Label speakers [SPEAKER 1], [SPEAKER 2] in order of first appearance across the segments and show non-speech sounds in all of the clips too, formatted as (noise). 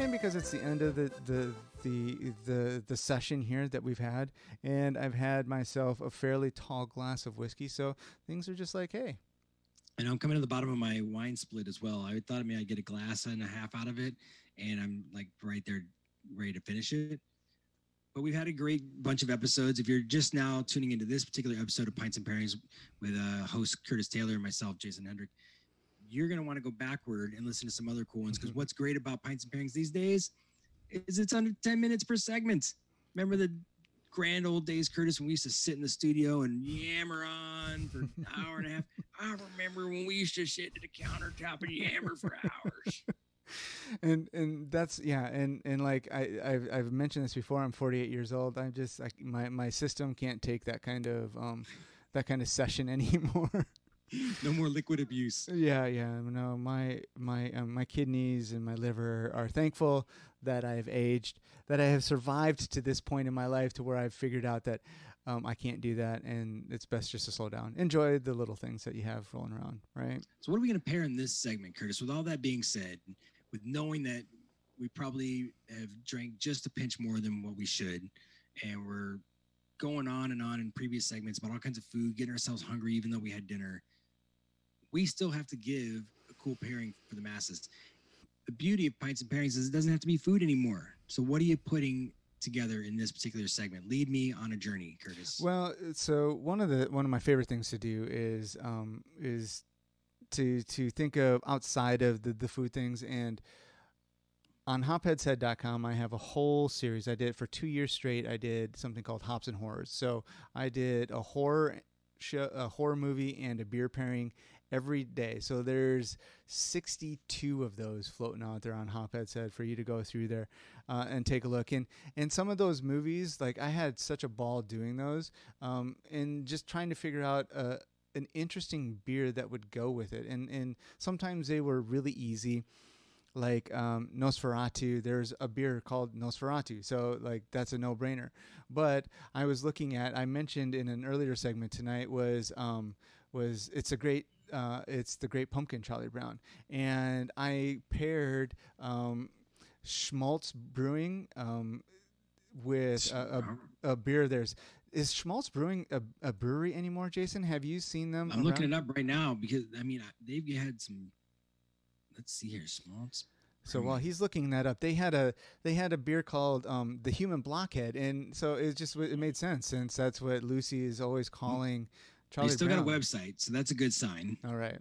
[SPEAKER 1] and because it's the end of the the the the, the session here that we've had, and I've had myself a fairly tall glass of whiskey, so things are just like, hey,
[SPEAKER 2] And I'm coming to the bottom of my wine split as well. I thought I mean I'd get a glass and a half out of it, and I'm like right there, ready to finish it. But we've had a great bunch of episodes. If you're just now tuning into this particular episode of Pints and Pairings with uh, host Curtis Taylor and myself, Jason Hendrick, you're going to want to go backward and listen to some other cool ones. Because what's great about Pints and Pairings these days is it's under 10 minutes per segment. Remember the grand old days, Curtis, when we used to sit in the studio and yammer on for an (laughs) hour and a half. I remember when we used to sit at the countertop and yammer for hours. (laughs)
[SPEAKER 1] and and that's yeah and and like I I've, I've mentioned this before I'm 48 years old I'm just like my my system can't take that kind of um that kind of session (laughs) anymore (laughs)
[SPEAKER 2] No more liquid abuse.
[SPEAKER 1] yeah yeah no my my um, my kidneys and my liver are thankful that I've aged that I have survived to this point in my life to where I've figured out that um, I can't do that and it's best just to slow down enjoy the little things that you have rolling around right
[SPEAKER 2] So, what are we going to pair in this segment, Curtis? With all that being said, with knowing that we probably have drank just a pinch more than what we should, and we're going on and on in previous segments about all kinds of food, getting ourselves hungry, even though we had dinner, we still have to give a cool pairing for the masses. The beauty of pints and pairings is it doesn't have to be food anymore. So, what are you putting together in this particular segment? Lead me on a journey, Curtis.
[SPEAKER 1] Well, so one of the one of my favorite things to do is um, is to to think of outside of the, the food things and on hopheadshead.com I have a whole series I did for 2 years straight I did something called Hops and Horrors. So I did a horror show, a horror movie and a beer pairing every day. So there's 62 of those floating out there on Hophead's Head for you to go through there uh, and take a look. And and some of those movies, like I had such a ball doing those, um, and just trying to figure out a, an interesting beer that would go with it. And and sometimes they were really easy. Like um, Nosferatu, there's a beer called Nosferatu, so like that's a no-brainer. But I was looking at, I mentioned in an earlier segment tonight was um, was it's a great uh, it's the Great Pumpkin Charlie Brown, and I paired um, Schmaltz Brewing um, with a, a, a beer. There's is Schmaltz Brewing a, a brewery anymore, Jason? Have you seen them?
[SPEAKER 2] I'm looking it up right now because I mean I- they've had some. Let's see here, Smalls.
[SPEAKER 1] So while he's looking that up, they had a they had a beer called um, the Human Blockhead, and so it just it made sense since that's what Lucy is always calling Charlie
[SPEAKER 2] they still
[SPEAKER 1] Brown.
[SPEAKER 2] got a website, so that's a good sign.
[SPEAKER 1] All right,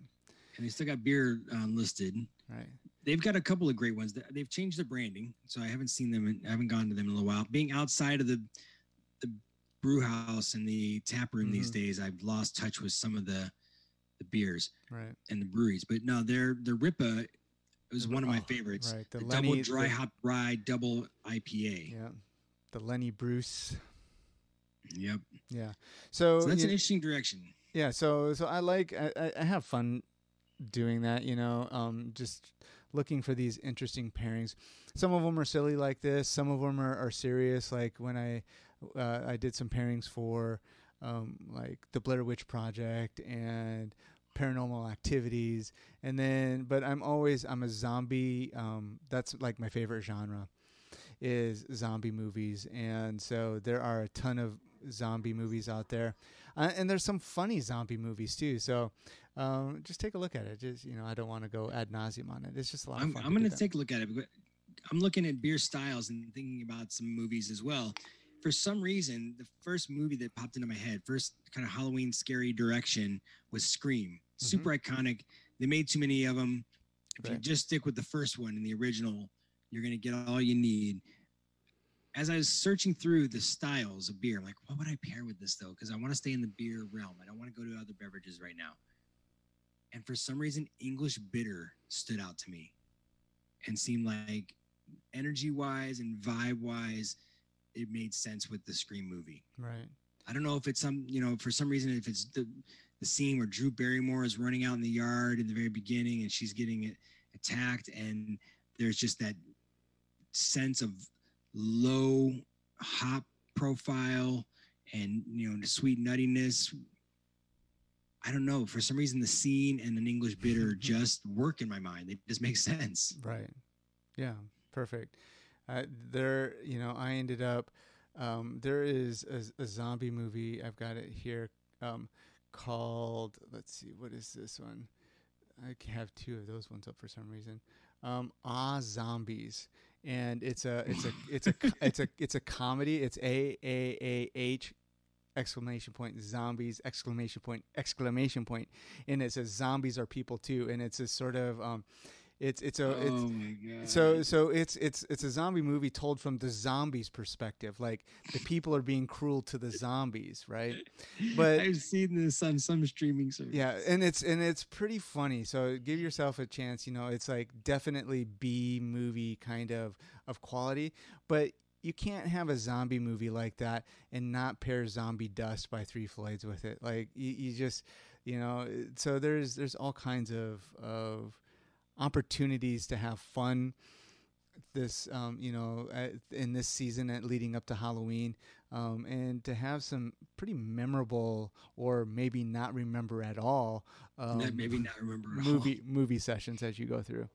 [SPEAKER 2] And they still got beer uh, listed.
[SPEAKER 1] right.
[SPEAKER 2] They've got a couple of great ones. They- They've changed their branding, so I haven't seen them. In, I haven't gone to them in a little while. Being outside of the the brew house and the tap room these
[SPEAKER 1] Mhm.
[SPEAKER 2] days, I've lost touch with some of the the beers
[SPEAKER 1] Right.
[SPEAKER 2] and the breweries. But no, their the Ripa was one of my
[SPEAKER 1] oh,
[SPEAKER 2] favorites.
[SPEAKER 1] right, the
[SPEAKER 2] The,
[SPEAKER 1] Lenny-
[SPEAKER 2] double dry
[SPEAKER 1] the-
[SPEAKER 2] hop rye double IPA.
[SPEAKER 1] Yeah. The Lenny Bruce.
[SPEAKER 2] Yep.
[SPEAKER 1] Yeah. So,
[SPEAKER 2] So that's
[SPEAKER 1] you-
[SPEAKER 2] an interesting direction.
[SPEAKER 1] yeah. So so I like I, I- I have fun doing that. You know, um, just looking for these interesting pairings. Some of them are silly like this. Some of them are, are serious. Like when I uh, I did some pairings for um, like the Blair Witch Project and paranormal activities. And then but i'm always i'm a zombie um, that's like my favorite genre is zombie movies. And so there are a ton of zombie movies out there. Uh, and there's some funny zombie movies too. So um, just take a look at it. Just you know i don't want to go ad nauseum on it. It's just a lot
[SPEAKER 2] I'm,
[SPEAKER 1] of fun
[SPEAKER 2] I'm going to take a look at it. I'm looking at beer styles and thinking about some movies as well. For some reason, the first movie that popped into my head, first kind of Halloween scary direction, was Scream. Mm-hmm. Super iconic. They made too many of them. If you just stick with the first one in the original, you're going to get all you need. As I was searching through the styles of beer, I'm like, what would I pair with this though? Because I want to stay in the beer realm. I don't want to go to other beverages right now. And for some reason, English bitter stood out to me and seemed like energy wise and vibe wise, it made sense with the Scream movie.
[SPEAKER 1] right
[SPEAKER 2] I don't know if it's some, you know, for some reason, if it's the, the scene where Drew Barrymore is running out in the yard in the very beginning and she's getting it attacked, and there's just that sense of low hop profile and, you know, the sweet nuttiness. I don't know. For some reason, the scene and an English bitter (laughs) just work in my mind. It just makes sense.
[SPEAKER 1] right yeah perfect. Uh, there, you know, I ended up. Um, there is a, a, zombie movie. I've got it here um, called. Let's see, what is this one? I have two of those ones up for some reason. Um, ah, zombies, and it's a it's a it's a (laughs) it's a it's a comedy. It's a a a h exclamation point zombies exclamation point exclamation point and it says zombies are people too and it's a sort of um it's it's a
[SPEAKER 2] oh
[SPEAKER 1] it's,
[SPEAKER 2] my god.
[SPEAKER 1] so so it's it's it's a zombie movie told from the zombies perspective like the people are being cruel to the zombies right but
[SPEAKER 2] I've seen this on some streaming service.
[SPEAKER 1] yeah and it's and it's pretty funny so give yourself a chance you know it's like definitely b movie kind of of quality but you can't have a zombie movie like that and not pair zombie dust by three floyds with it like you, you just you know so there's there's all kinds of of opportunities to have fun this um, you know uh, in this season at leading up to Halloween um, and to have some pretty memorable or maybe not remember at all um,
[SPEAKER 2] maybe not remember
[SPEAKER 1] movie
[SPEAKER 2] all.
[SPEAKER 1] movie sessions as you go through.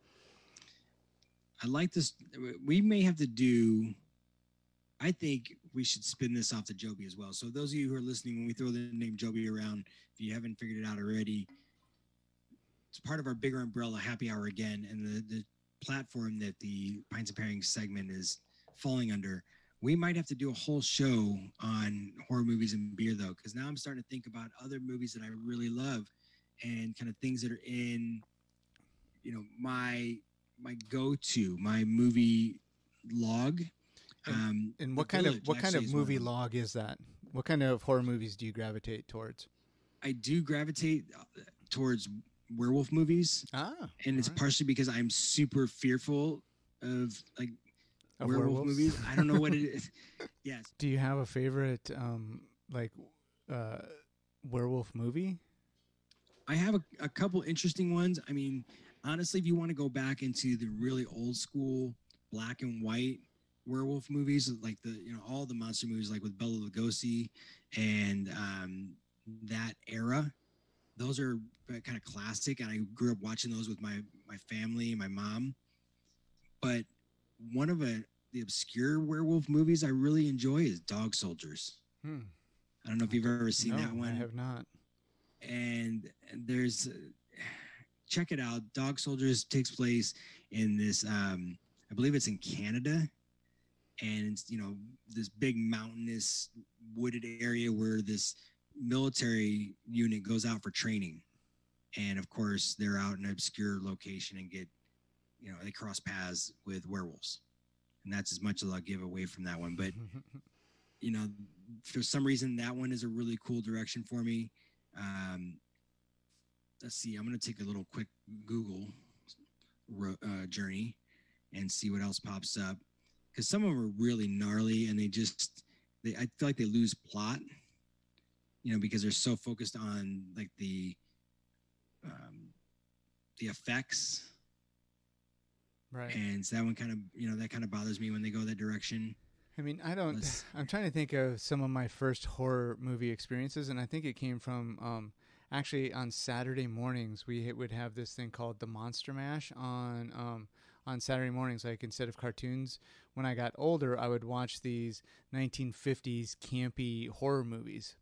[SPEAKER 2] I like this. We may have to do. I think we should spin this off to Joby as well. So those of you who are listening, when we throw the name Joby around, if you haven't figured it out already, it's part of our bigger umbrella happy hour again and the, the platform that the Pints and Pairings segment is falling under we might have to do a whole show on horror movies and beer though because now i'm starting to think about other movies that i really love and kind of things that are in you know my my go-to my movie log um
[SPEAKER 1] And what kind of what kind of
[SPEAKER 2] is one
[SPEAKER 1] movie log is that? What kind of horror movies do you gravitate towards?
[SPEAKER 2] i do gravitate uh, towards werewolf movies
[SPEAKER 1] Ah,
[SPEAKER 2] and it's
[SPEAKER 1] alright.
[SPEAKER 2] partially because i'm super fearful of like
[SPEAKER 1] Of
[SPEAKER 2] werewolf
[SPEAKER 1] werewolves?
[SPEAKER 2] movies. I don't know what it (laughs) is. Yes,
[SPEAKER 1] Do you have a favorite um like uh werewolf movie?
[SPEAKER 2] I have a, a couple interesting ones. I mean, honestly, if you want to go back into the really old school black and white werewolf movies, like the you know all the monster movies, like with Bela Lugosi and um, that era, those are kind of classic. And I grew up watching those with my my family and my mom. But one of a, the obscure werewolf movies I really enjoy is Dog Soldiers.
[SPEAKER 1] Hmm.
[SPEAKER 2] I don't know if you've ever seen
[SPEAKER 1] no,
[SPEAKER 2] that one
[SPEAKER 1] I have not.
[SPEAKER 2] and there's uh, check it out dog soldiers takes place in this um i believe it's in canada and it's you know this big mountainous wooded area where this military unit goes out for training. And of course they're out in an obscure location and get you know they cross paths with werewolves. And that's as much as i'll give away from that one. But (laughs) you know, for some reason that one is a really cool direction for me. Um, let's see, I'm gonna take a little quick Google uh, journey and see what else pops up. Because some of them are really gnarly and they just they I feel like they lose plot, you know, because they're so focused on like the um, the effects
[SPEAKER 1] right.
[SPEAKER 2] and so that one kind of you know that kind of bothers me when they go that direction.
[SPEAKER 1] I mean, I don't.
[SPEAKER 2] Let's- (sighs)
[SPEAKER 1] I'm trying to think of some of my first horror movie experiences, and I think it came from um, actually on Saturday mornings we would have this thing called the Monster Mash on um, on Saturday mornings. Like instead of cartoons, when I got older, I would watch these 1950s campy horror movies,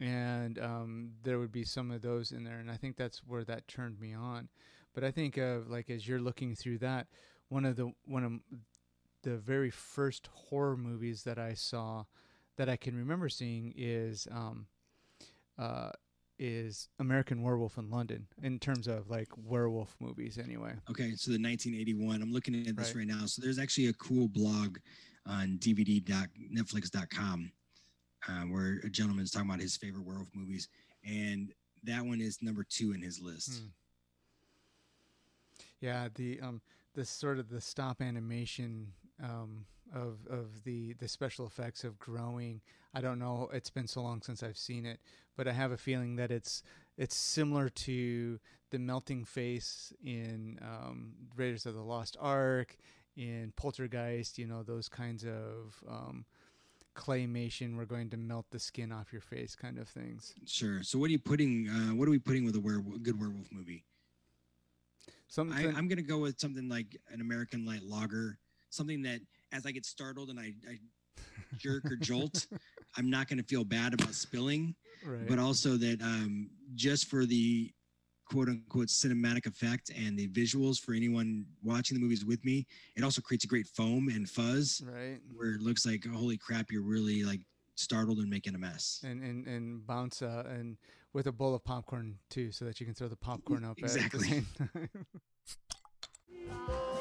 [SPEAKER 1] and um, there would be some of those in there, and I think that's where that turned me on. But I think of like as you're looking through that, one of the one of the very first horror movies that I saw that I can remember seeing is um, uh, is American Werewolf in London in terms of like werewolf movies anyway.
[SPEAKER 2] Okay, so the 1981. I'm looking at this
[SPEAKER 1] Right.
[SPEAKER 2] right, now. So there's actually a cool blog on DVD.netflix.com uh, where a gentleman's talking about his favorite werewolf movies, and that one is number two in his list.
[SPEAKER 1] Hmm. Yeah, the um the sort of the stop animation um of of the the special effects of growing. I don't know. It's been so long since I've seen it, but I have a feeling that it's it's similar to the melting face in um, Raiders of the Lost Ark, in Poltergeist. You know those kinds of um, claymation. We're going to melt the skin off your face, kind of things.
[SPEAKER 2] Sure. So what are you putting? Uh, what are we putting with a werewolf, good werewolf movie?
[SPEAKER 1] Something.
[SPEAKER 2] I, I'm gonna go with something like an American Light Lager, something that as I get startled and I, I jerk or jolt, (laughs) I'm not going to feel bad about spilling,
[SPEAKER 1] Right.
[SPEAKER 2] but also that um, just for the quote unquote cinematic effect and the visuals for anyone watching the movies with me, it also creates a great foam and fuzz
[SPEAKER 1] right.
[SPEAKER 2] where it looks like holy crap, you're really like startled and making a mess.
[SPEAKER 1] And and and bounce uh, and with a bowl of popcorn too, so that you can throw the popcorn up
[SPEAKER 2] Exactly.
[SPEAKER 1] the same (laughs) time. (laughs)